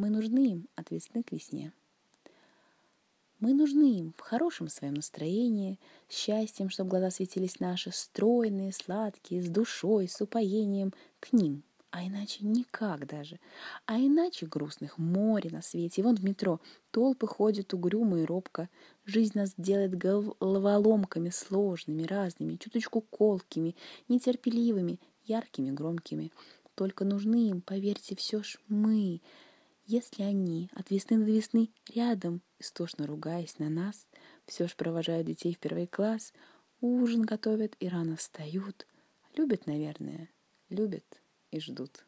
Мы нужны им от весны к весне. Мы нужны им в хорошем своем настроении, счастьем, чтобы глаза светились наши, стройные, сладкие, с душой, с упоением к ним. А иначе никак даже. А иначе грустных море на свете. И вон в метро толпы ходят угрюмо и робко. Жизнь нас делает головоломками сложными, разными, чуточку колкими, нетерпеливыми, яркими, громкими. Только нужны им, поверьте, все ж мы — если они от весны до весны рядом, истошно ругаясь на нас, все ж провожают детей в первый класс, ужин готовят и рано встают, любят, наверное, любят и ждут.